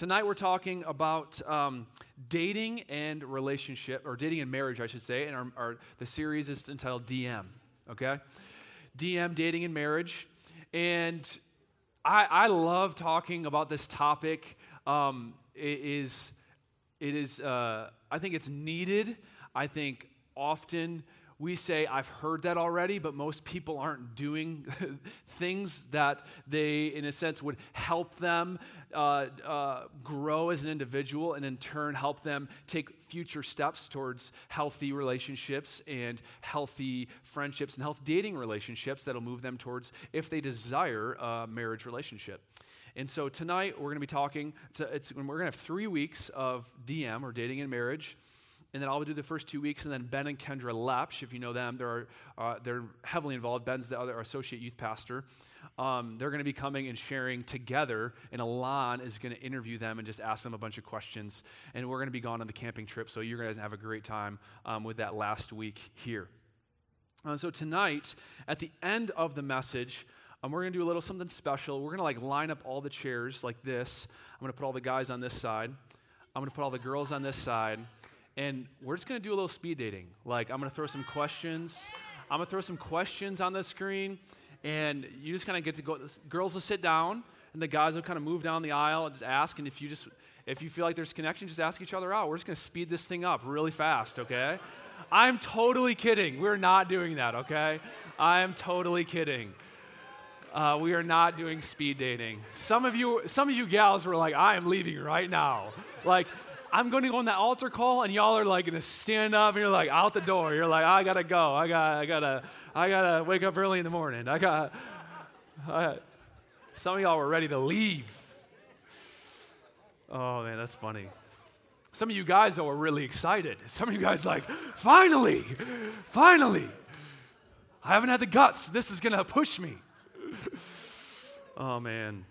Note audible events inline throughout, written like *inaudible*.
Tonight we're talking about um, dating and relationship, or dating and marriage, I should say. And our, our, the series is entitled DM, okay? DM, dating and marriage. And I, I love talking about this topic. Um, it is, it is uh, I think it's needed. I think often we say, I've heard that already, but most people aren't doing *laughs* things that they, in a sense, would help them uh, uh, grow as an individual and in turn help them take future steps towards healthy relationships and healthy friendships and health dating relationships that'll move them towards, if they desire, a marriage relationship. And so tonight we're going to be talking, it's, a, it's we're going to have three weeks of DM or dating and marriage and then I'll do the first two weeks, and then Ben and Kendra Lepsch, if you know them, they're, uh, they're heavily involved. Ben's the other associate youth pastor. Um, they're going to be coming and sharing together, and Alon is going to interview them and just ask them a bunch of questions. And we're going to be gone on the camping trip, so you're to have a great time um, with that last week here. And so tonight, at the end of the message, um, we're going to do a little something special. We're going to like line up all the chairs like this. I'm going to put all the guys on this side. I'm going to put all the girls on this side and we're just going to do a little speed dating. Like, I'm going to throw some questions. I'm going to throw some questions on the screen, and you just kind of get to go. Girls will sit down, and the guys will kind of move down the aisle and just ask. And if you just if you feel like there's connection, just ask each other out. We're just going to speed this thing up really fast, okay? I'm totally kidding. We're not doing that, okay? I am totally kidding. Uh, we are not doing speed dating. Some of you, some of you gals were like, "I am leaving right now." Like, I'm going to go on that altar call, and y'all are like going to stand up, and you're like out the door. You're like, I gotta go. I got, I gotta, I gotta wake up early in the morning. I got. I, some of y'all were ready to leave. Oh man, that's funny. Some of you guys though were really excited. Some of you guys like, finally, finally. I haven't had the guts. This is gonna push me. oh man.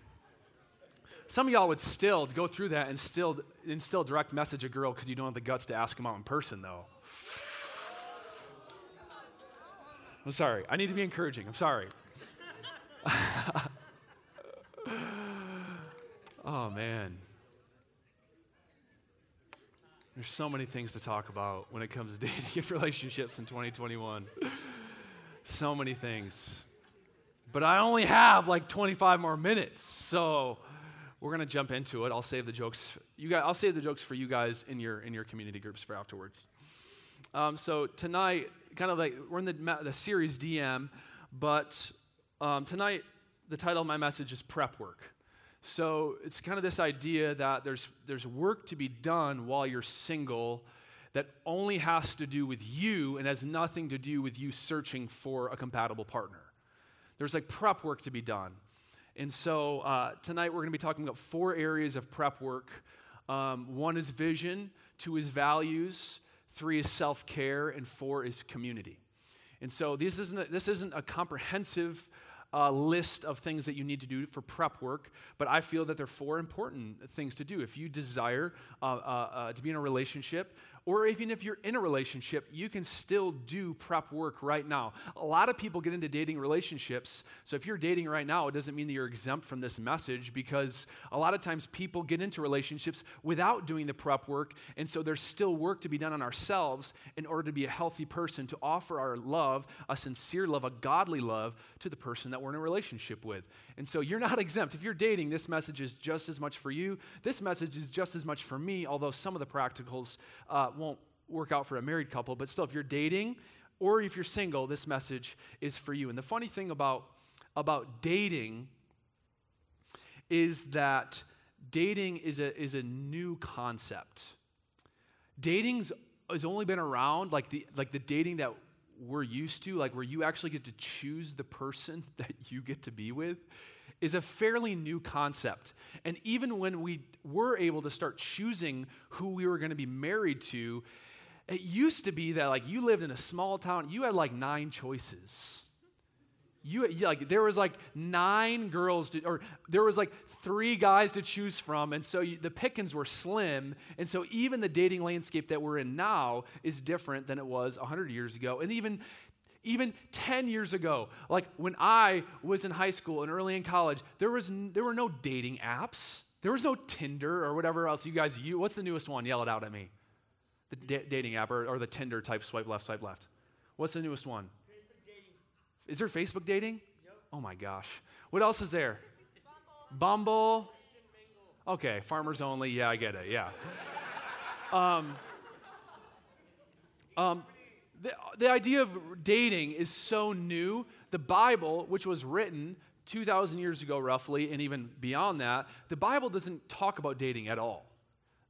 Some of y'all would still go through that and still, and still direct message a girl because you don't have the guts to ask them out in person, though. I'm sorry. I need to be encouraging. I'm sorry. *laughs* oh, man. There's so many things to talk about when it comes to *laughs* dating and relationships in 2021. so many things. But I only have like 25 more minutes, so we're going to jump into it. I'll save the jokes. You guys, I'll save the jokes for you guys in your in your community groups for afterwards. Um, so tonight, kind of like we're in the the series DM, but um, tonight the title of my message is prep work. So it's kind of this idea that there's there's work to be done while you're single that only has to do with you and has nothing to do with you searching for a compatible partner. There's like prep work to be done. And so uh, tonight we're going to be talking about four areas of prep work. Um, one is vision, two is values, three is self care, and four is community. And so this isn't a, this isn't a comprehensive uh, list of things that you need to do for prep work, but I feel that there are four important things to do. If you desire uh, uh, uh to be in a relationship, or even if you're in a relationship, you can still do prep work right now. A lot of people get into dating relationships. So if you're dating right now, it doesn't mean that you're exempt from this message because a lot of times people get into relationships without doing the prep work. And so there's still work to be done on ourselves in order to be a healthy person, to offer our love, a sincere love, a godly love to the person that we're in a relationship with. And so you're not *laughs* exempt. If you're dating, this message is just as much for you. This message is just as much for me, although some of the practicals uh, won't work out for a married couple. But still, if you're dating or if you're single, this message is for you. And the funny thing about, about dating is that dating is a, is a new concept. Dating's has only been around like the like the dating that we're used to, like where you actually get to choose the person *laughs* that you get to be with, is a fairly new concept. And even when we were able to start choosing who we were going to be married to, it used to be that like you lived in a small town, you had like nine choices. You like there was like nine girls to, or there was like three guys to choose from and so you, the pickings were slim and so even the dating landscape that we're in now is different than it was 100 years ago and even even 10 years ago like when i was in high school and early in college there was there were no dating apps There was no Tinder or whatever else you guys use. What's the newest one? Yell it out at me. The da- dating app or, or the Tinder type swipe left, swipe left. What's the newest one? Is there Facebook dating? Yep. Oh my gosh. What else is there? Bumble. Bumble. Okay, farmers only. Yeah, I get it. Yeah. *laughs* um, um, the, the idea of dating is so new. The Bible, which was written 2,000 years ago, roughly, and even beyond that, the Bible doesn't talk about dating at all.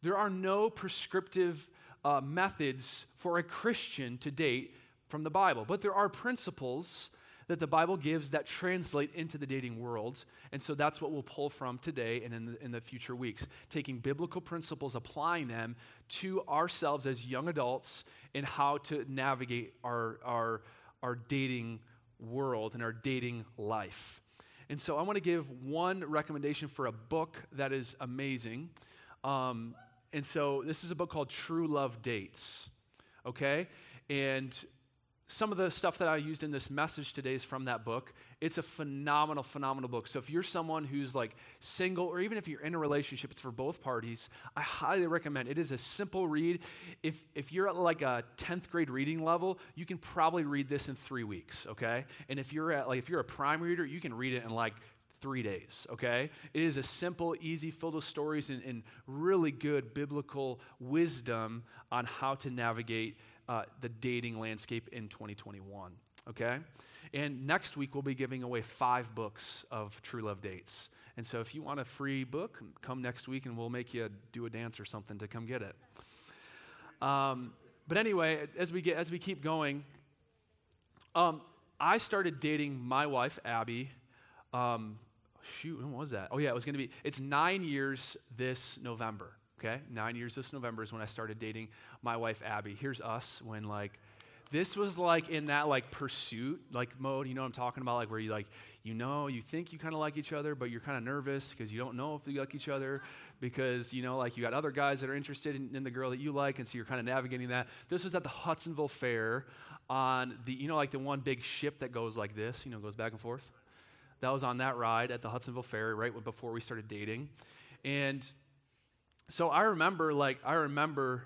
There are no prescriptive uh, methods for a Christian to date from the Bible, but there are principles that the Bible gives that translate into the dating world. And so that's what we'll pull from today and in the, in the future weeks, taking biblical principles, applying them to ourselves as young adults in how to navigate our, our, our dating world and our dating life. And so I want to give one recommendation for a book that is amazing. Um, and so this is a book called True Love Dates. Okay? And some of the stuff that I used in this message today is from that book. It's a phenomenal, phenomenal book. So if you're someone who's like single, or even if you're in a relationship, it's for both parties. I highly recommend. It is a simple read. If if you're at like a 10th grade reading level, you can probably read this in three weeks. Okay, and if you're at like if you're a prime reader, you can read it in like three days, okay? It is a simple, easy, filled with stories and, and really good biblical wisdom on how to navigate uh, the dating landscape in 2021. Okay? And next week, we'll be giving away five books of True Love Dates. And so if you want a free book, come next week and we'll make you do a dance or something to come get it. Um, but anyway, as we, get, as we keep going, um, I started dating my wife, Abby. Um, shoot, when was that? Oh, yeah, it was going to be, it's nine years this November. Okay, nine years this November is when I started dating my wife Abby. Here's us when like this was like in that like pursuit like mode you know what i'm talking about like where you like you know you think you kind of like each other but you're kind of nervous because you don't know if you like each other because you know like you got other guys that are interested in, in the girl that you like and so you're kind of navigating that this was at the hudsonville fair on the you know like the one big ship that goes like this you know goes back and forth that was on that ride at the hudsonville Ferry right before we started dating. And so I remember, like, I remember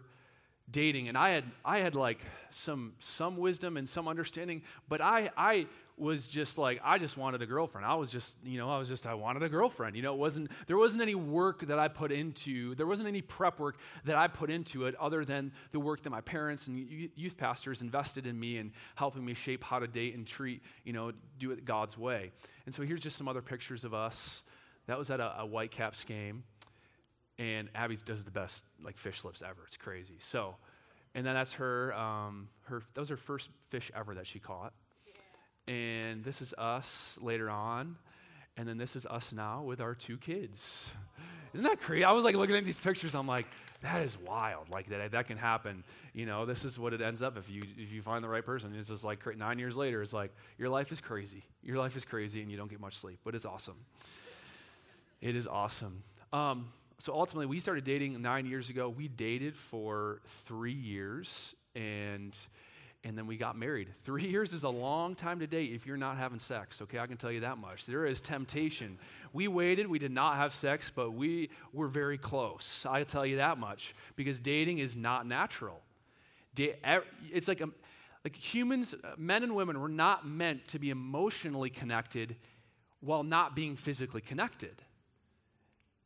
dating, and I had, I had like some, some wisdom and some understanding, but I, I was just like, I just wanted a girlfriend. I was just, you know, I was just, I wanted a girlfriend. You know, it wasn't, there wasn't any work that I put into, there wasn't any prep work that I put into it other than the work that my parents and youth pastors invested in me and helping me shape how to date and treat, you know, do it God's way. And so here's just some other pictures of us. That was at a, a Whitecaps game and Abby does the best like fish lips ever. It's crazy. So, and then that's her. Um, her that was her first fish ever that she caught. And this is us later on, and then this is us now with our two kids. *laughs* Isn't that crazy? I was like looking at these pictures. I'm like, that is wild. Like that that can happen. You know, this is what it ends up if you if you find the right person. It's just like nine years later. It's like your life is crazy. Your life is crazy, and you don't get much sleep, but it's awesome. It is awesome. Um, so ultimately, we started dating nine years ago. We dated for three years, and and then we got married. Three years is a long time to date if you're not having sex, okay? I can tell you that much. There is temptation. We waited, we did not have sex, but we were very close. I tell you that much because dating is not natural. It's like, a, like humans, uh, men and women, were not meant to be emotionally connected while not being physically connected.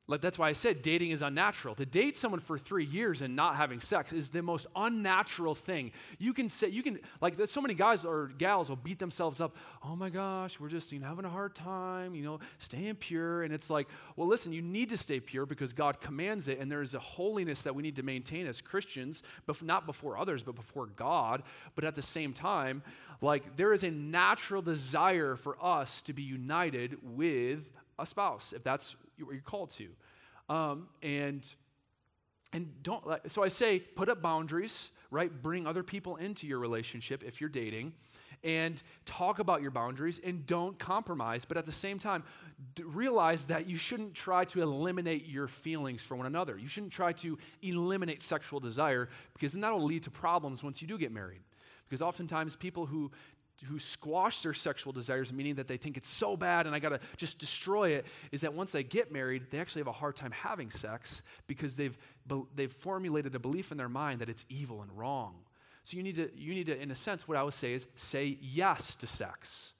Like that's why I said dating is unnatural. To date someone for three years and not having sex is the most unnatural thing. You can say, you can, like, there's so many guys or gals will beat themselves up. Oh my gosh, we're just you know, having a hard time, you know, staying pure. And it's like, well, listen, you need to stay pure because God commands it, and there is a holiness that we need to maintain as Christians, but not before others, but before God. But at the same time, like, there is a natural desire for us to be united with a spouse, if that's what you're called to. Um, and and don't let, so I say put up boundaries, right? Bring other people into your relationship if you're dating and talk about your boundaries and don't compromise. But at the same time, d- realize that you shouldn't try to eliminate your feelings for one another. You shouldn't try to eliminate sexual desire because then that'll lead to problems once you do get married. Because oftentimes people who who squash their sexual desires, meaning that they think it's so bad and I got to just destroy it, is that once they get married, they actually have a hard time having sex because they've, they've formulated a belief in their mind that it's evil and wrong. So you need to, you need to, in a sense, what I would say is say yes to sex.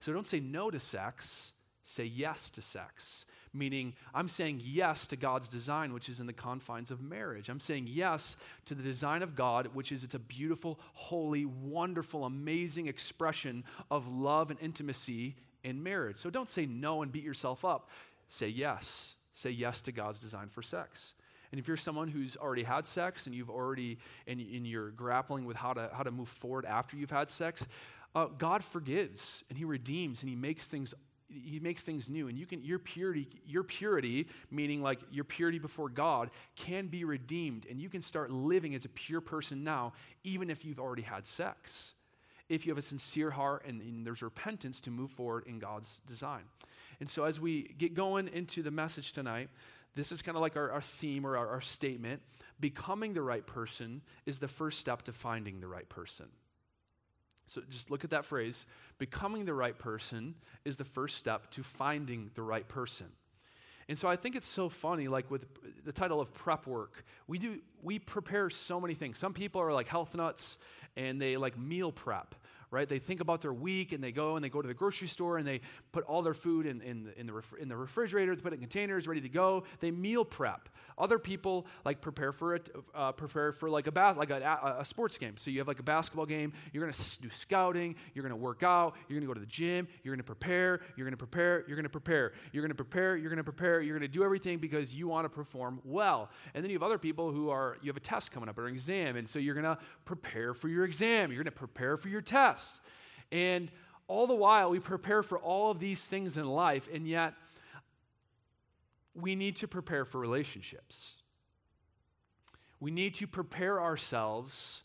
So don't say no to sex, say yes to sex meaning I'm saying yes to God's design, which is in the confines of marriage. I'm saying yes to the design of God, which is it's a beautiful, holy, wonderful, amazing expression of love and intimacy in marriage. So don't say no and beat yourself up. Say yes. Say yes to God's design for sex. And if you're someone who's already had sex and you've already, and, and you're grappling with how to, how to move forward after you've had sex, uh, God forgives and He redeems and He makes things he makes things new and you can your purity your purity meaning like your purity before god can be redeemed and you can start living as a pure person now even if you've already had sex if you have a sincere heart and, and there's repentance to move forward in god's design. And so as we get going into the message tonight this is kind of like our, our theme or our, our statement becoming the right person is the first step to finding the right person so just look at that phrase. Becoming the right person is the first step to finding the right person. And so I think it's so funny, like with the title of prep work, we do we prepare so many things. Some people are like health nuts and they like meal prep right? They think about their week and they go and they go to the grocery store and they put all their food in, in, in, the, ref, in the refrigerator, they put it in containers, ready to go. They meal prep. Other people like prepare for it, uh, prepare for like a bas- like a, a, sports game. So you have like a basketball game. You're gonna do scouting. You're gonna work out. You're gonna go to the gym. You're gonna prepare. You're gonna prepare. You're gonna prepare. You're gonna prepare. You're gonna prepare. You're gonna do everything because you want to perform well. And then you have other people who are you have a test coming up or an exam, and so you're gonna prepare for your exam. You're gonna prepare for your test test. And all the while, we prepare for all of these things in life, and yet we need to prepare for relationships. We need to prepare ourselves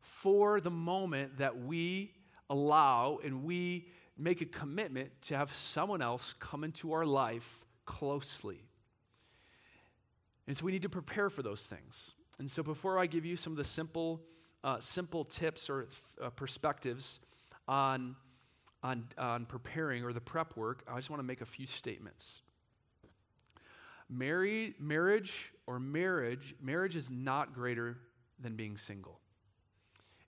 for the moment that we allow and we make a commitment to have someone else come into our life closely. And so we need to prepare for those things. And so before I give you some of the simple uh, simple tips or uh, perspectives on, on, on preparing or the prep work, I just want to make a few statements. Married, marriage or marriage, marriage is not greater than being single.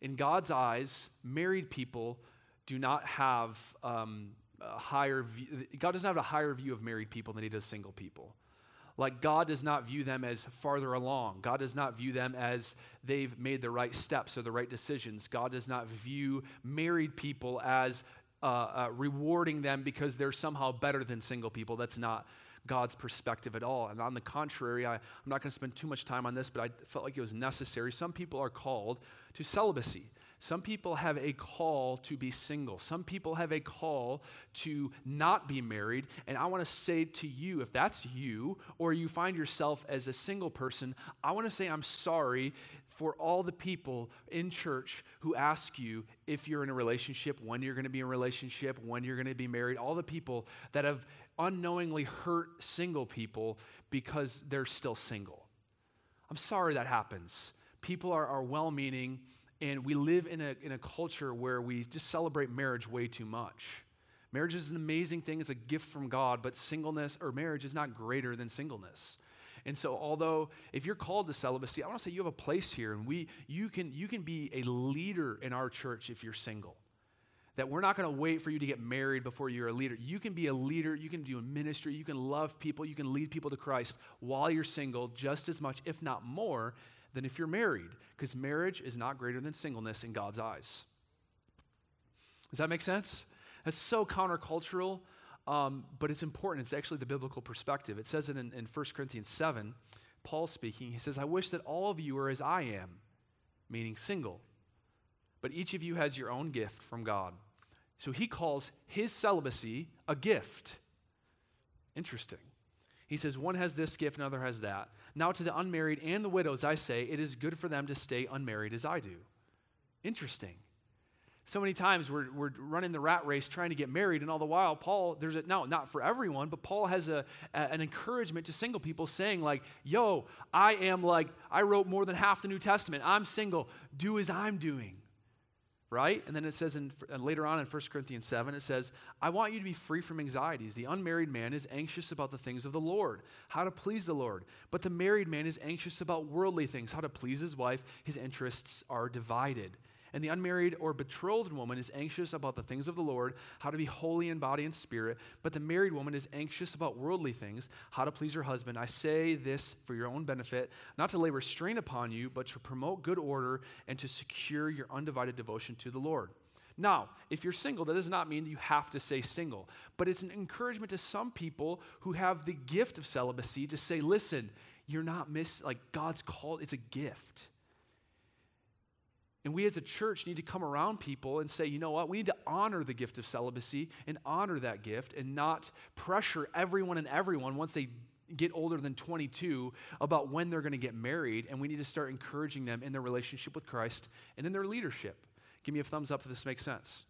In God's eyes, married people do not have um, a higher view, God doesn't have a higher view of married people than he does single people. Like, God does not view them as farther along. God does not view them as they've made the right steps or the right decisions. God does not view married people as uh, uh, rewarding them because they're somehow better than single people. That's not God's perspective at all. And on the contrary, I, I'm not going to spend too much time on this, but I felt like it was necessary. Some people are called to celibacy. Some people have a call to be single. Some people have a call to not be married. And I want to say to you, if that's you, or you find yourself as a single person, I want to say I'm sorry for all the people in church who ask you if you're in a relationship, when you're going to be in a relationship, when you're going to be married. All the people that have unknowingly hurt single people because they're still single. I'm sorry that happens. People are, are well meaning and we live in a, in a culture where we just celebrate marriage way too much. Marriage is an amazing thing, it's a gift from God, but singleness or marriage is not greater than singleness. And so, although if you're called to celibacy, I want to say you have a place here, and we, you, can, you can be a leader in our church if you're single. That we're not going to wait for you to get married before you're a leader. You can be a leader, you can do a ministry, you can love people, you can lead people to Christ while you're single just as much, if not more, than if you're married, because marriage is not greater than singleness in God's eyes. Does that make sense? That's so countercultural, um, but it's important. It's actually the biblical perspective. It says it in, in 1 Corinthians 7, Paul speaking. He says, I wish that all of you were as I am, meaning single, but each of you has your own gift from God. So he calls his celibacy a gift. Interesting. He says, one has this gift, another has that. Now, to the unmarried and the widows, I say, it is good for them to stay unmarried as I do. Interesting. So many times we're, we're running the rat race trying to get married, and all the while, Paul, there's a, no, not for everyone, but Paul has a, a, an encouragement to single people saying, like, yo, I am like, I wrote more than half the New Testament. I'm single. Do as I'm doing right? And then it says in, uh, later on in 1 Corinthians 7, it says, I want you to be free from anxieties. The unmarried man is anxious about the things of the Lord, how to please the Lord. But the married man is anxious about worldly things, how to please his wife. His interests are divided. And the unmarried or betrothed woman is anxious about the things of the Lord, how to be holy in body and spirit. But the married woman is anxious about worldly things, how to please her husband. I say this for your own benefit, not to lay restraint upon you, but to promote good order and to secure your undivided devotion to the Lord. Now, if you're single, that does not mean that you have to say single, but it's an encouragement to some people who have the gift of celibacy to say, listen, you're not miss like God's called, it's a gift. And we as a church need to come around people and say, you know what, we need to honor the gift of celibacy and honor that gift and not pressure everyone and everyone once they get older than 22 about when they're going to get married. And we need to start encouraging them in their relationship with Christ and in their leadership. Give me a thumbs up if this makes sense.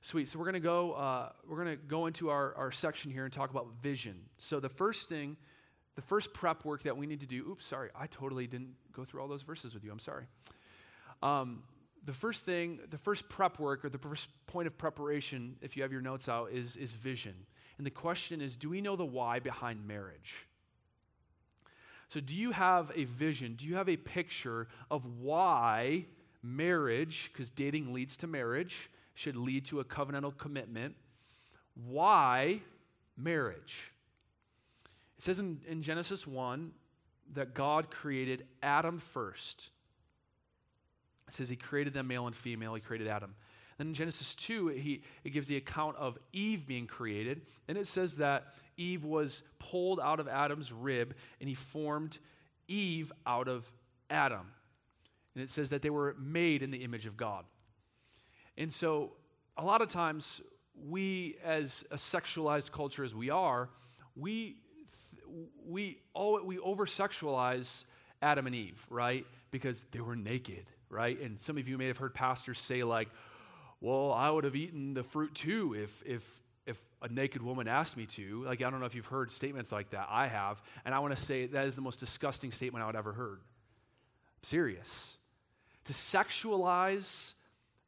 Sweet. So we're going to go. Uh, we're going to go into our, our section here and talk about vision. So the first thing, the first prep work that we need to do. Oops, sorry, I totally didn't go through all those verses with you. I'm sorry. Um, the first thing, the first prep work or the first point of preparation, if you have your notes out, is, is vision. And the question is do we know the why behind marriage? So, do you have a vision? Do you have a picture of why marriage, because dating leads to marriage, should lead to a covenantal commitment? Why marriage? It says in, in Genesis 1 that God created Adam first. It says he created them male and female, he created Adam. Then in Genesis 2, he, it gives the account of Eve being created. And it says that Eve was pulled out of Adam's rib and he formed Eve out of Adam. And it says that they were made in the image of God. And so a lot of times, we, as a sexualized culture as we are, we, we, all, we over sexualize Adam and Eve, right? Because they were naked right? And some of you may have heard pastors say, like, well, I would have eaten the fruit too if, if, if a naked woman asked me to. Like, I don't know if you've heard statements like that. I have. And I want to say that is the most disgusting statement I would ever heard. I'm serious. To sexualize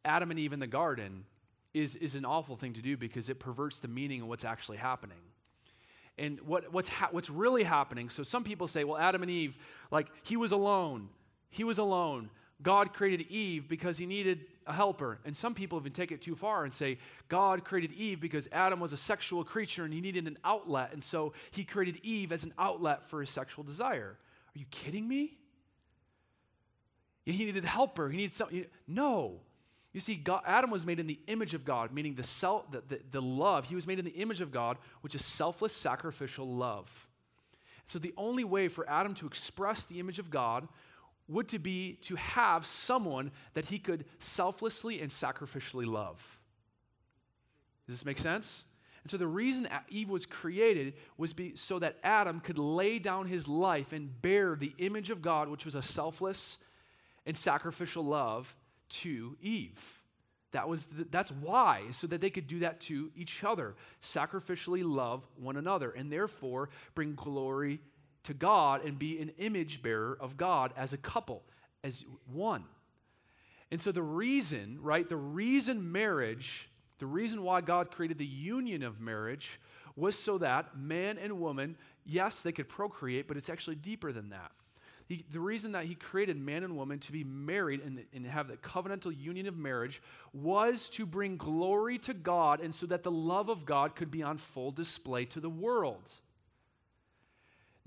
Adam and Eve in the garden is, is an awful thing to do because it perverts the meaning of what's actually happening. And what, what's, ha- what's really happening, so some people say, well, Adam and Eve, like, he was alone. He was alone. God created Eve because he needed a helper. And some people even take it too far and say God created Eve because Adam was a sexual creature and he needed an outlet. And so he created Eve as an outlet for his sexual desire. Are you kidding me? He needed a helper. He needed something. No. You see, God, Adam was made in the image of God, meaning the, self, the, the, the love. He was made in the image of God, which is selfless, sacrificial love. So the only way for Adam to express the image of God would to be to have someone that he could selflessly and sacrificially love. Does this make sense? And so the reason Eve was created was be, so that Adam could lay down his life and bear the image of God, which was a selfless and sacrificial love to Eve. That was the, that's why, so that they could do that to each other, sacrificially love one another, and therefore bring glory to God and be an image bearer of God as a couple, as one. And so the reason, right, the reason marriage, the reason why God created the union of marriage was so that man and woman, yes, they could procreate, but it's actually deeper than that. The, the reason that he created man and woman to be married and, and have the covenantal union of marriage was to bring glory to God and so that the love of God could be on full display to the world.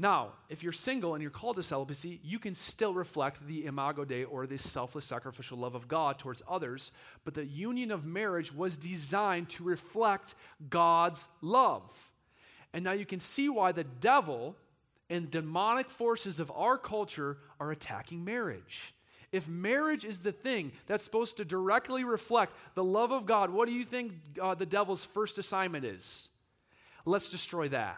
Now, if you're single and you're called to celibacy, you can still reflect the imago Dei or the selfless sacrificial love of God towards others, but the union of marriage was designed to reflect God's love. And now you can see why the devil and demonic forces of our culture are attacking marriage. If marriage is the thing that's supposed to directly reflect the love of God, what do you think uh, the devil's first assignment is? Let's destroy that.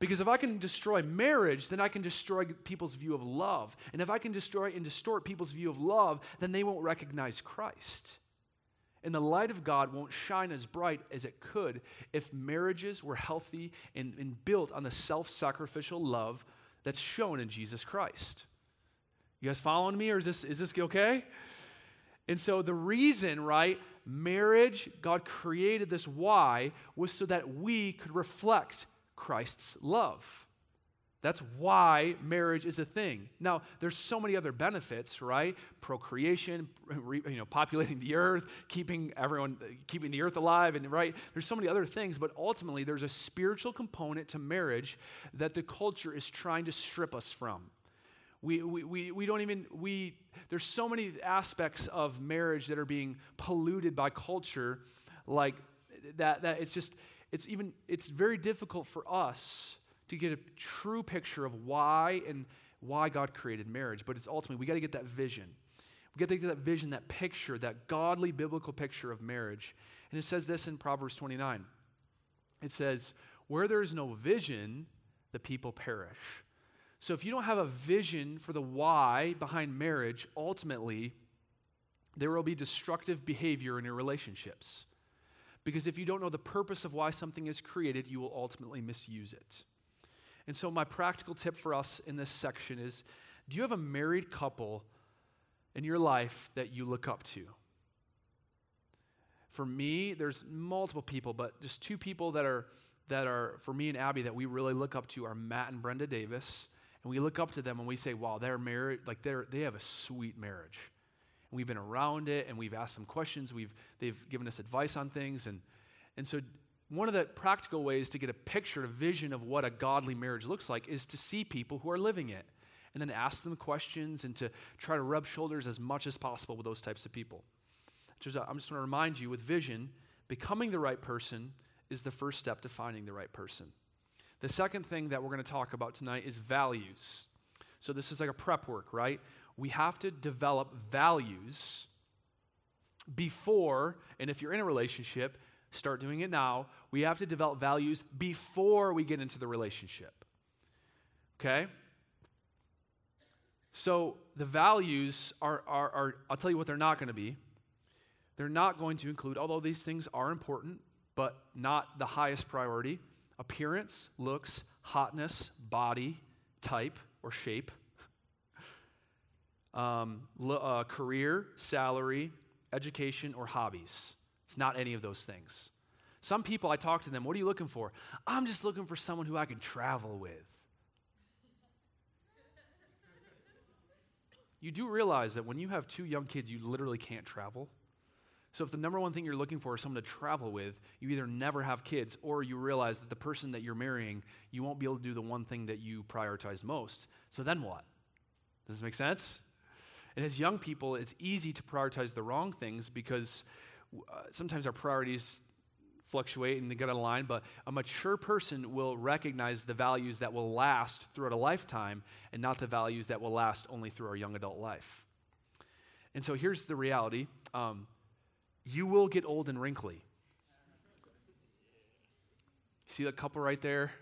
Because if I can destroy marriage, then I can destroy people's view of love. And if I can destroy and distort people's view of love, then they won't recognize Christ. And the light of God won't shine as bright as it could if marriages were healthy and, and built on the self sacrificial love that's shown in Jesus Christ. You guys following me, or is this, is this okay? And so the reason, right, marriage, God created this why, was so that we could reflect Christ's love. That's why marriage is a thing. Now, there's so many other benefits, right? Procreation, you know, populating the earth, keeping everyone, keeping the earth alive, and right? There's so many other things, but ultimately, there's a spiritual component to marriage that the culture is trying to strip us from. We, we, we, we don't even, we, there's so many aspects of marriage that are being polluted by culture, like that, that it's just, it's even, it's very difficult for us to get a true picture of why and why God created marriage. But it's ultimately, we got to get that vision. We got to get that vision, that picture, that godly biblical picture of marriage. And it says this in Proverbs 29. It says, Where there is no vision, the people perish. So if you don't have a vision for the why behind marriage, ultimately, there will be destructive behavior in your relationships. Because if you don't know the purpose of why something is created, you will ultimately misuse it. And so, my practical tip for us in this section is do you have a married couple in your life that you look up to? For me, there's multiple people, but just two people that are, that are, for me and Abby, that we really look up to are Matt and Brenda Davis and we look up to them and we say, wow, they're married, like they're, they have a sweet marriage. And we've been around it and we've asked some questions. We've, they've given us advice on things. And, and so, one of the practical ways to get a picture, a vision of what a godly marriage looks like is to see people who are living it and then ask them questions and to try to rub shoulders as much as possible with those types of people. Just, uh, I'm just going to remind you with vision, becoming the right person is the first step to finding the right person. The second thing that we're going to talk about tonight is values. So, this is like a prep work, right? We have to develop values before, and if you're in a relationship, start doing it now. We have to develop values before we get into the relationship. Okay? So, the values are, are, are I'll tell you what they're not going to be. They're not going to include, although these things are important, but not the highest priority appearance, looks, hotness, body, type, or shape, um, uh, career, salary, education, or hobbies. It's not any of those things. Some people, I talk to them, what are you looking for? I'm just looking for someone who I can travel with. You do realize that when you have two young kids, you literally can't travel. So, if the number one thing you're looking for is someone to travel with, you either never have kids or you realize that the person that you're marrying, you won't be able to do the one thing that you prioritize most. So, then what? Does this make sense? And as young people, it's easy to prioritize the wrong things because uh, sometimes our priorities fluctuate and they get out of line, but a mature person will recognize the values that will last throughout a lifetime and not the values that will last only through our young adult life. And so here's the reality. Um, you will get old and wrinkly. See that couple right there?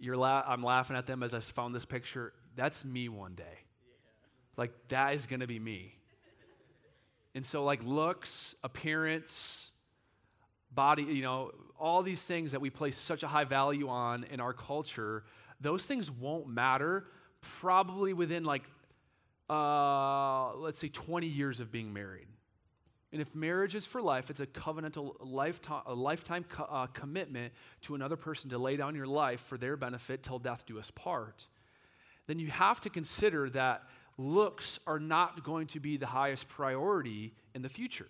La- I'm laughing at them as I found this picture. That's me one day. Like, that is going to be me. And so, like, looks, appearance, body, you know, all these things that we place such a high value on in our culture, those things won't matter probably within, like, uh, let's say 20 years of being married. And if marriage is for life, it's a covenantal lifetime, a lifetime co- uh, commitment to another person to lay down your life for their benefit till death do us part. Then you have to consider that looks are not going to be the highest priority in the future.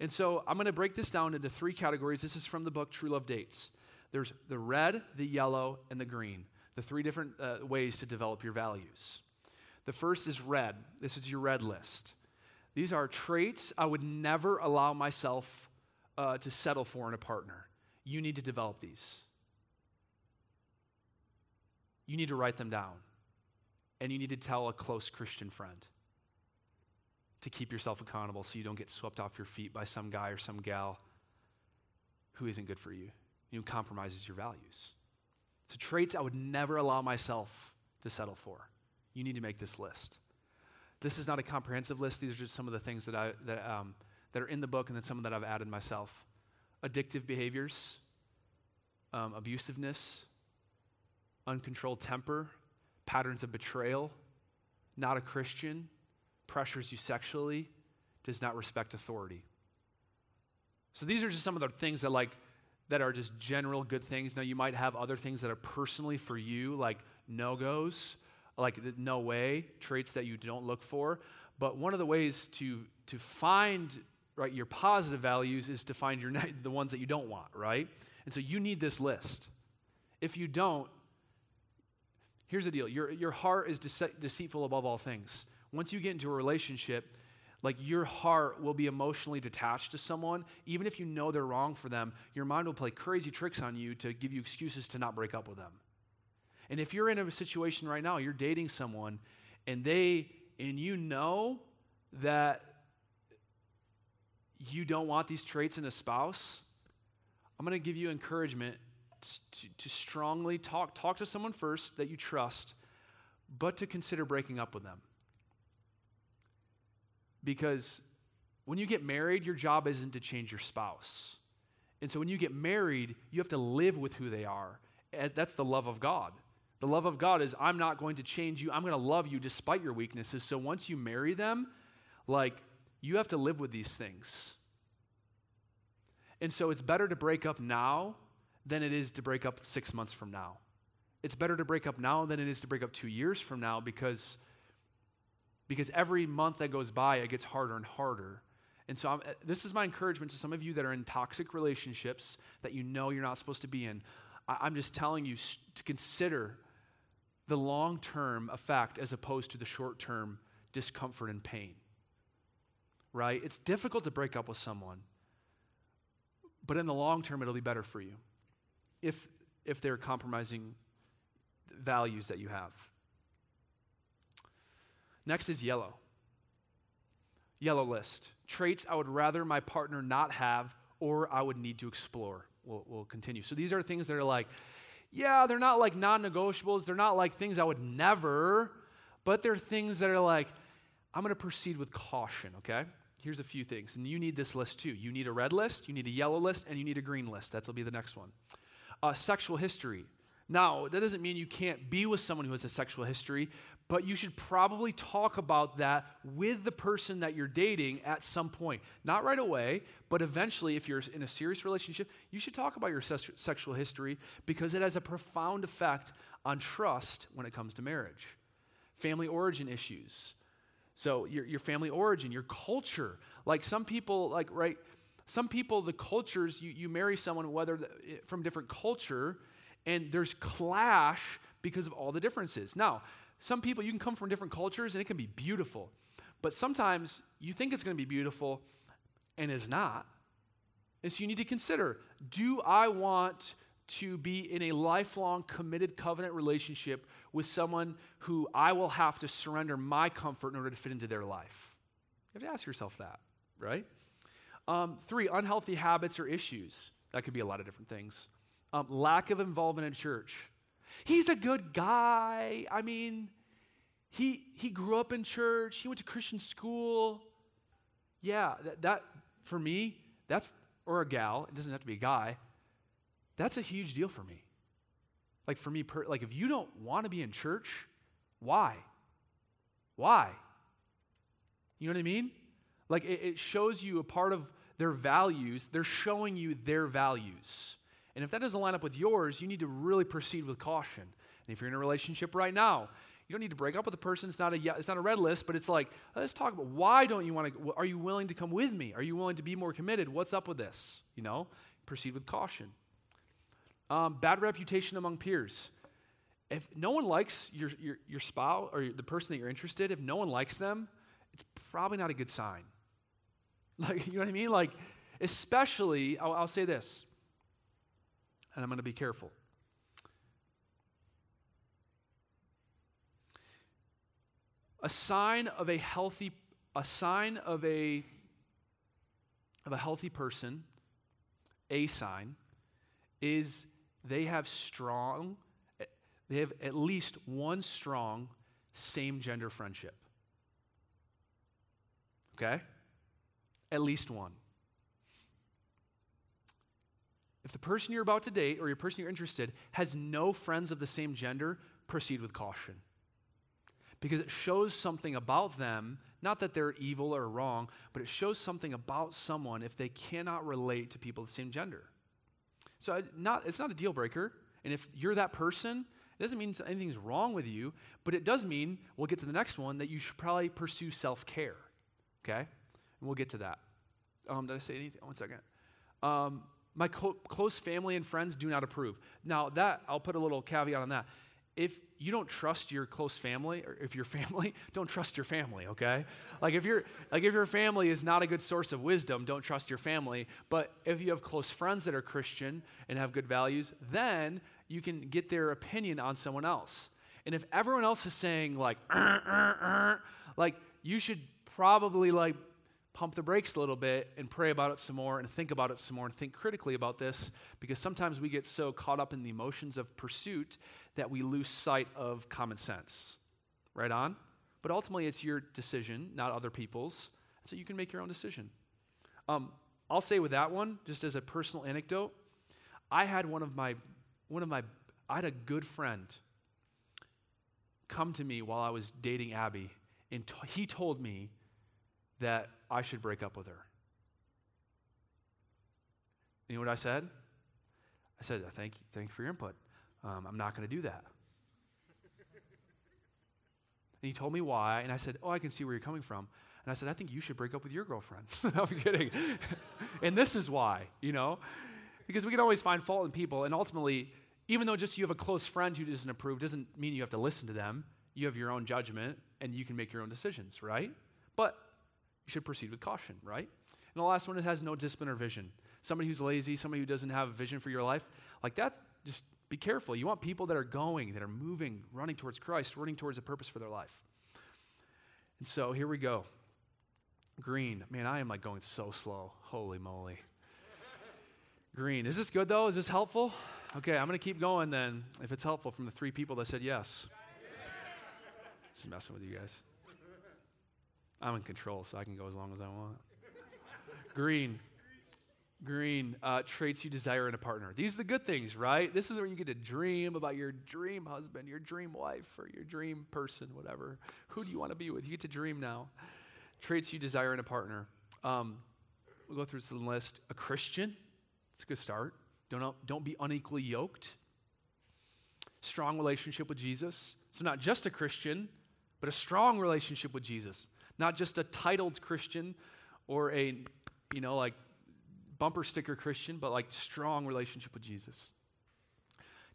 And so I'm going to break this down into three categories. This is from the book True Love Dates. There's the red, the yellow, and the green, the three different uh, ways to develop your values. The first is red. This is your red list. These are traits I would never allow myself uh, to settle for in a partner. You need to develop these. You need to write them down. And you need to tell a close Christian friend to keep yourself accountable so you don't get swept off your feet by some guy or some gal who isn't good for you, who compromises your values. So, traits I would never allow myself to settle for. You need to make this list. This is not a comprehensive list. These are just some of the things that, I, that, um, that are in the book and then some that I've added myself. Addictive behaviors, um, abusiveness, uncontrolled temper, patterns of betrayal, not a Christian, pressures you sexually, does not respect authority. So these are just some of the things that like that are just general good things. Now you might have other things that are personally for you, like no-goes, like no way, traits that you don't look for. But one of the ways to to find right your positive values is to find your *laughs* the ones that you don't want, right? And so you need this list. If you don't, here's the deal your, your heart is dece- deceitful above all things. Once you get into a relationship, like your heart will be emotionally detached to someone, even if you know they're wrong for them, your mind will play crazy tricks on you to give you excuses to not break up with them. And if you're in a situation right now, you're dating someone, and they, and you know that you don't want these traits in a spouse, I'm going to give you encouragement to, to, strongly talk, talk to someone first that you trust, but to consider breaking up with them. Because when you get married, your job isn't to change your spouse. And so when you get married, you have to live with who they are. Eh, that's the love of God. The love of God is I'm not going to change you. I'm going to love you despite your weaknesses. So once you marry them, like you have to live with these things. And so it's better to break up now than it is to break up six months from now. It's better to break up now than it is to break up two years from now because, because every month that goes by, it gets harder and harder. And so, I'm, uh, this is my encouragement to some of you that are in toxic relationships that you know you're not supposed to be in. I, I'm just telling you to consider the long term effect as opposed to the short term discomfort and pain. Right? It's difficult to break up with someone. But in the long term, it'll be better for you if, if they're compromising values that you have. Next is yellow. Yellow list. Traits I would rather my partner not have or I would need to explore. We'll, we'll continue. So these are things that are like, yeah, they're not like non negotiables. They're not like things I would never, but they're things that are like, I'm going to proceed with caution, okay? here's a few things. And you need this list too. You need a red list, you need a yellow list, and you need a green list. That'll be the next one. Uh, sexual history. Now, that doesn't mean you can't be with someone who has a sexual history, but you should probably talk about that with the person that you're dating at some point. Not right away, but eventually, if you're in a serious relationship, you should talk about your ses- sexual history because it has a profound effect on trust when it comes to marriage. Family origin issues. So your, your family origin, your culture. Like some people, like, right, some people, the cultures, you, you marry someone, whether the, eh, from different culture, and there's clash because of all the differences. Now, some people, you can come from different cultures and it can be beautiful. But sometimes you think it's going to be beautiful and it's not. And so you need to consider do I want to be in a lifelong committed covenant relationship with someone who I will have to surrender my comfort in order to fit into their life? You have to ask yourself that, right? Um, three, unhealthy habits or issues. That could be a lot of different things. Um, lack of involvement in church. He's a good guy. I mean, he, he grew up in church, he went to Christian school. Yeah, that, that for me, that's, or a gal, it doesn't have to be a guy, that's a huge deal for me. Like for me, per, like if you don't want to be in church, why? Why? You know what I mean? Like it, it shows you a part of their values. They're showing you their values. And if that doesn't line up with yours, you need to really proceed with caution. And if you're in a relationship right now, you don't need to break up with the person. It's not a it's not a red list, but it's like let's talk about why don't you want to? Are you willing to come with me? Are you willing to be more committed? What's up with this? You know, proceed with caution. Um, bad reputation among peers. If no one likes your, your, your spouse or the person that you're interested, if no one likes them, it's probably not a good sign. Like, you know what I mean? Like, especially, I'll, I'll say this, and I'm going to be careful. A sign of a healthy, a sign of a of a healthy person, a sign, is they have strong, they have at least one strong same gender friendship. Okay? At least one. If the person you're about to date or your person you're interested has no friends of the same gender, proceed with caution. because it shows something about them, not that they're evil or wrong, but it shows something about someone if they cannot relate to people of the same gender. So not, it's not a deal breaker. And if you're that person, it doesn't mean anything's wrong with you, but it does mean, we'll get to the next one, that you should probably pursue self care. Okay? And we'll get to that. Um, did I say anything? One second. Um, my co- close family and friends do not approve. Now, that, I'll put a little caveat on that. If you don't trust your close family, or if your *laughs* family, don't trust your family, okay? Like if, you like if your family is not a good source of wisdom, don't trust your family. But if you have close friends that are Christian and have good values, then you can get their opinion on someone else. And if everyone else is saying like, uh, uh, uh, like you should probably like pump the brakes a little bit and pray about it some more and think about it some more and think critically about this because sometimes we get so caught up in the emotions of pursuit that we lose sight of common sense. Right on? But ultimately, it's your decision, not other people's. So you can make your own decision. Um, I'll say with that one, just as a personal anecdote, I had one of my, one of my, I had a good friend come to me while I was dating Abby, and t- he told me that I should break up with her. You know what I said? I said, thank you, thank you for your input. Um, I'm not going to do that. and he told me why, and I said, Oh, I can see where you're coming from. And I said, I think you should break up with your girlfriend. *laughs* I'm kidding. *laughs* and this is why, you know? Because we can always find fault in people, and ultimately, even though just you have a close friend who doesn't approve, doesn't mean you have to listen to them. You have your own judgment, and you can make your own decisions, right? But you should proceed with caution, right? And the last one, it has no discipline or vision. Somebody who's lazy, somebody who doesn't have a vision for your life, like that, just be careful. You want people that are going, that are moving, running towards Christ, running towards a purpose for their life. And so here we go. Green. Man, I am like going so slow. Holy moly. Green. Is this good though? Is this helpful? Okay, I'm going to keep going then if it's helpful from the three people that said yes. Just messing with you guys. I'm in control, so I can go as long as I want. Green. Green uh, traits you desire in a partner. These are the good things, right? This is where you get to dream about your dream husband, your dream wife, or your dream person, whatever. Who do you want to be with? You get to dream now. Traits you desire in a partner. Um, we'll go through this list. A Christian. It's a good start. Don't, don't be unequally yoked. Strong relationship with Jesus. So, not just a Christian, but a strong relationship with Jesus. Not just a titled Christian or a, you know, like bumper sticker Christian, but like strong relationship with Jesus.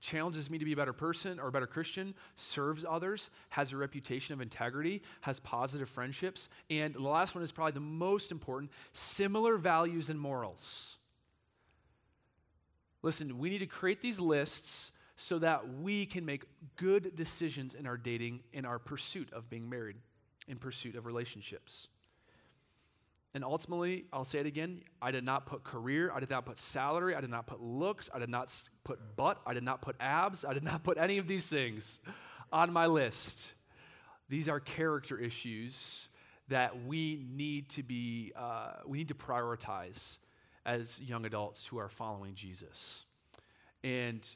Challenges me to be a better person or a better Christian, serves others, has a reputation of integrity, has positive friendships, and the last one is probably the most important similar values and morals. Listen, we need to create these lists so that we can make good decisions in our dating, in our pursuit of being married in pursuit of relationships. And ultimately, I'll say it again I did not put career, I did not put salary, I did not put looks, I did not put butt, I did not put abs, I did not put any of these things on my list. These are character issues that we need to be, uh, we need to prioritize as young adults who are following Jesus. And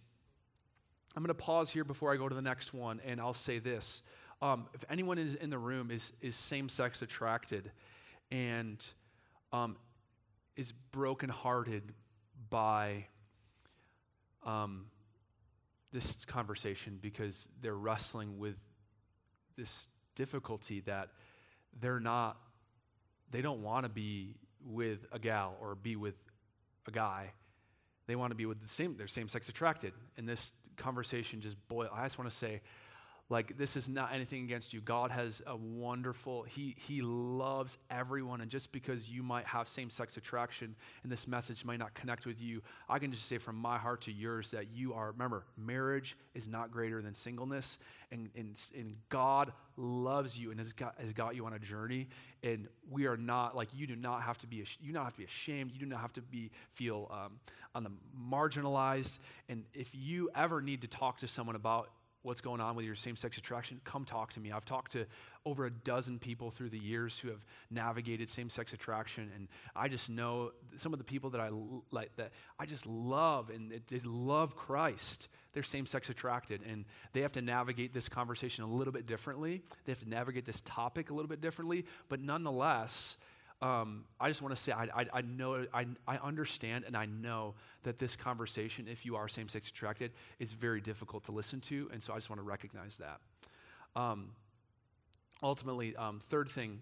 I'm going to pause here before I go to the next one, and I'll say this um, if anyone is in the room is, is same sex attracted and um, is brokenhearted by um, this conversation because they're wrestling with this difficulty that they're not, they don't want to be with a gal or be with a guy. They want to be with the same, they're same sex attracted. And this conversation just boil. I just want to say, like this is not anything against you. God has a wonderful he he loves everyone. And just because you might have same-sex attraction and this message might not connect with you i can just say from my heart to yours that you are remember marriage is not greater than singleness. And and, and god loves you and has got has got you on a journey. And we are not like you do not have to be you not have to be ashamed. You do not have to be feel um, on the marginalized. And if you ever need to talk to someone about what's going on with your same sex attraction, come talk to me. I've talked to over a dozen people through the years who have navigated same sex attraction, and I just know some of the people that I like that I just love and they love Christ. They're same sex attracted, and they have to navigate this conversation a little bit differently. They have to navigate this topic a little bit differently, but nonetheless, um, I just want to say I, I, I know I, I understand and I know that this conversation, if you are same-sex attracted, is very difficult to listen to, and so I just want to recognize that. Um, ultimately, um, third thing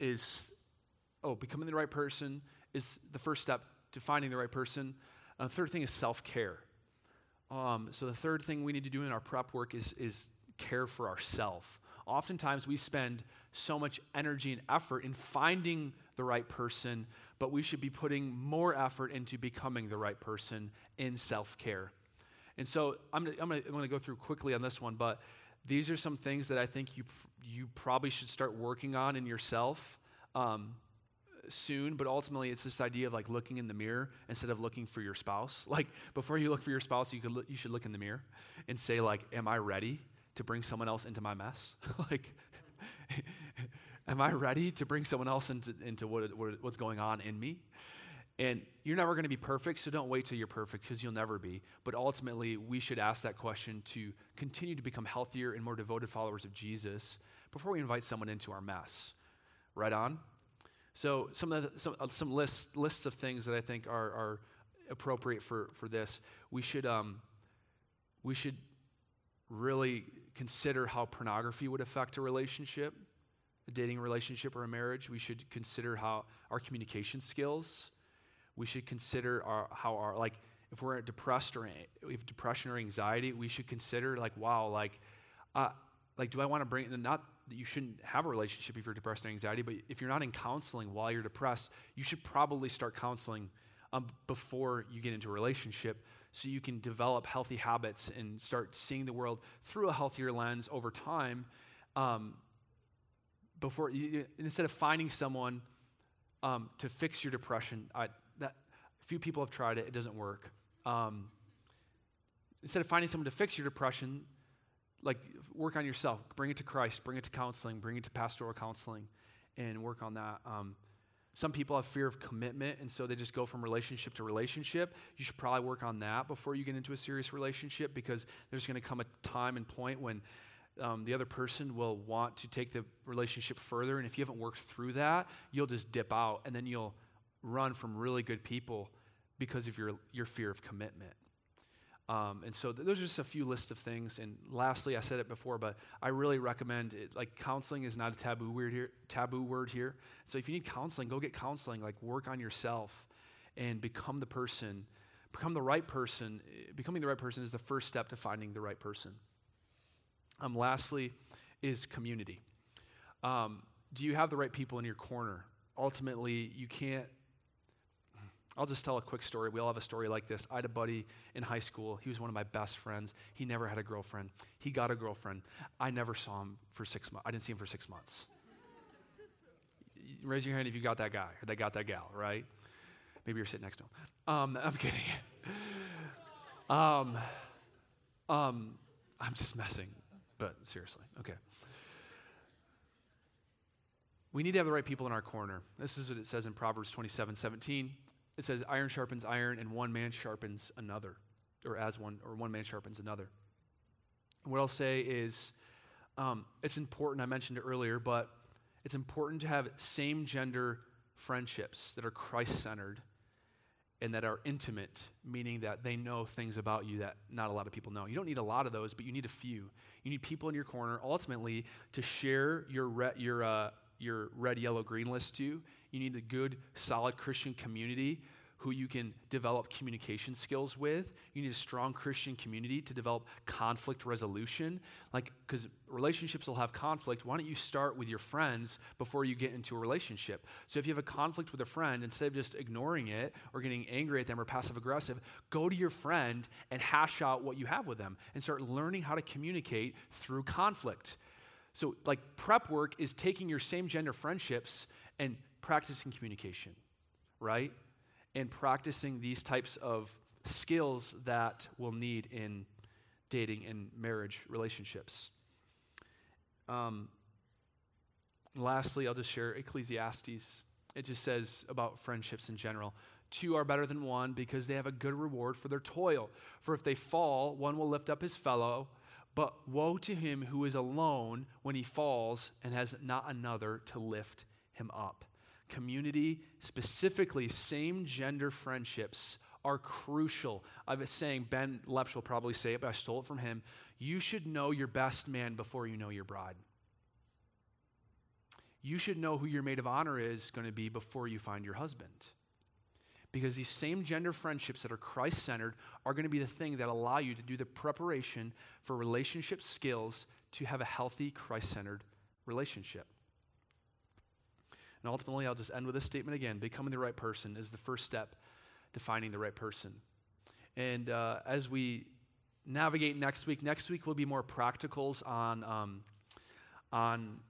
is oh, becoming the right person is the first step to finding the right person. Uh, third thing is self-care. Um, so the third thing we need to do in our prep work is is care for ourselves. Oftentimes, we spend so much energy and effort in finding the right person, but we should be putting more effort into becoming the right person in self care. And so I'm, I'm going to go through quickly on this one, but these are some things that I think you, you probably should start working on in yourself um, soon. But ultimately, it's this idea of like looking in the mirror instead of looking for your spouse. *laughs* Like before you look for your spouse, you, could look, you should look in the mirror and say, like, Am I ready to bring someone else into my mess? *laughs* like, *laughs* am I ready to bring someone else into, into what, what, what's going on in me? And you're never going to be perfect, so don't wait till you're perfect because you'll never be. But ultimately, we should ask that question to continue to become healthier and more devoted followers of Jesus before we invite someone into our mess. Right on? So, some, of the, some, uh, some lists, lists of things that I think are, are appropriate for, for this. We should, um, we should really consider how pornography would affect a relationship, a dating relationship or a marriage. We should consider how our communication skills. We should consider our, how our, like, if we're depressed or if depression or anxiety, we should consider, like, wow, like, uh, like, do I want to bring, not that you shouldn't have a relationship if you're depressed or anxiety, but if you're not in counseling while you're depressed, you should probably start counseling um, before you get into a relationship so you can develop healthy habits and start seeing the world through a healthier lens over time. Um, before you, instead of finding someone um, to fix your depression, I, that few people have tried it; it doesn't work. Um, instead of finding someone to fix your depression, like work on yourself, bring it to Christ, bring it to counseling, bring it to pastoral counseling, and work on that. Some people have fear of commitment, and so they just go from relationship to relationship. You should probably work on that before you get into a serious relationship because there's going to come a time and point when um, the other person will want to take the relationship further. And if you haven't worked through that, you'll just dip out and then you'll run from really good people because of your, your fear of commitment. Um, and so th- those are just a few lists of things. And lastly, I said it before, but I really recommend it. Like counseling is not a taboo word here. Taboo word here. So if you need counseling, go get counseling. Like work on yourself and become the person, become the right person. Becoming the right person is the first step to finding the right person. Um, lastly, is community. Um, do you have the right people in your corner? Ultimately, you can't I'll just tell a quick story. We all have a story like this. I had a buddy in high school. He was one of my best friends. He never had a girlfriend. He got a girlfriend. I never saw him for six months. I didn't see him for six months. Raise your hand if you got that guy or they got that gal, right? Maybe you're sitting next to him. Um, *laughs* I'm kidding. um, um, I'm just messing, but seriously, okay. We need to have the right people in our corner. This is what it says in Proverbs 27 17 it says iron sharpens iron and one man sharpens another or as one or one man sharpens another. What i'll say is um, it's important i mentioned it earlier but it's important to have same gender friendships that are christ-centered and that are intimate meaning that they know things about you that not a lot of people know. You don't need a lot of those but you need a few. You need people in your corner ultimately to share your, re- your, uh, your red yellow green list to you need a good, solid Christian community who you can develop communication skills with. You need a strong Christian community to develop conflict resolution. Like, because relationships will have conflict. Why don't you start with your friends before you get into a relationship? So, if you have a conflict with a friend, instead of just ignoring it or getting angry at them or passive aggressive, go to your friend and hash out what you have with them and start learning how to communicate through conflict. So, like, prep work is taking your same gender friendships and practicing communication, right? And practicing these types of skills that we'll need in dating and marriage relationships. Um, lastly, I'll just share Ecclesiastes. It just says about friendships in general. Two are better than one because they have a good reward for their toil. For if they fall, one will lift up his fellow. But woe to him who is alone when he falls and has not another to lift him up. Community, specifically same gender friendships, are crucial. I was saying, Ben Lepsch will probably say it, but I stole it from him. You should know your best man before you know your bride. You should know who your maid of honor is going to be before you find your husband. Because these same gender friendships that are Christ centered are going to be the thing that allow you to do the preparation for relationship skills to have a healthy Christ centered relationship. And ultimately, I'll just end with this statement again becoming the right person is the first step to finding the right person. And uh, as we navigate next week, next week will be more practicals on, um, on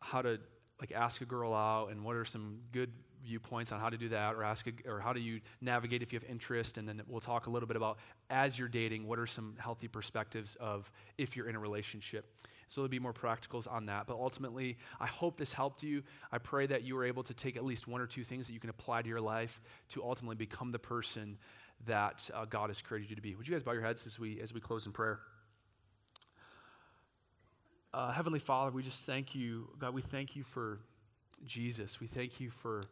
how to like ask a girl out and what are some good viewpoints on how to do that or ask or how do you navigate if you have interest? And then we'll talk a little bit about as you're dating what are some healthy perspectives of if you're in a relationship? So there'll be more practicals on that. But ultimately i hope this helped you. I pray that you were able to take at least one or two things that you can apply to your life to ultimately become the person that uh, god has created you to be. Would you guys bow your heads as we as we close in prayer? Uh, Heavenly Father, we just thank you. God, we thank you for Jesus. We thank you for,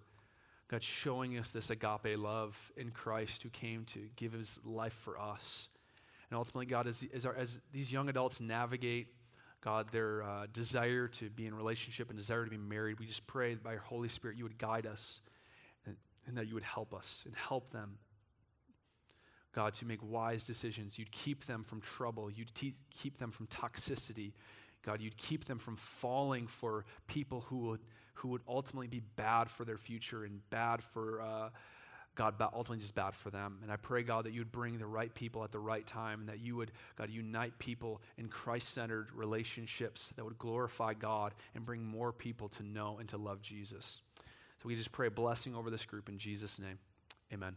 God, showing us this agape love in Christ who came to give his life for us. And ultimately, God, as, as, our, as these young adults navigate, God, their uh, desire to be in relationship and desire to be married, we just pray by your Holy Spirit you would guide us and, and that you would help us and help them God, to make wise decisions. You'd keep them from trouble. You'd te- keep them from toxicity. God, you'd keep them from falling for people who would, who would ultimately be bad for their future and bad for, uh, God, ultimately just bad for them. And I pray, God, that you would bring the right people at the right time and that you would, God, unite people in Christ centered relationships that would glorify God and bring more people to know and to love Jesus. So we just pray blessing over this group in Jesus' name. Amen.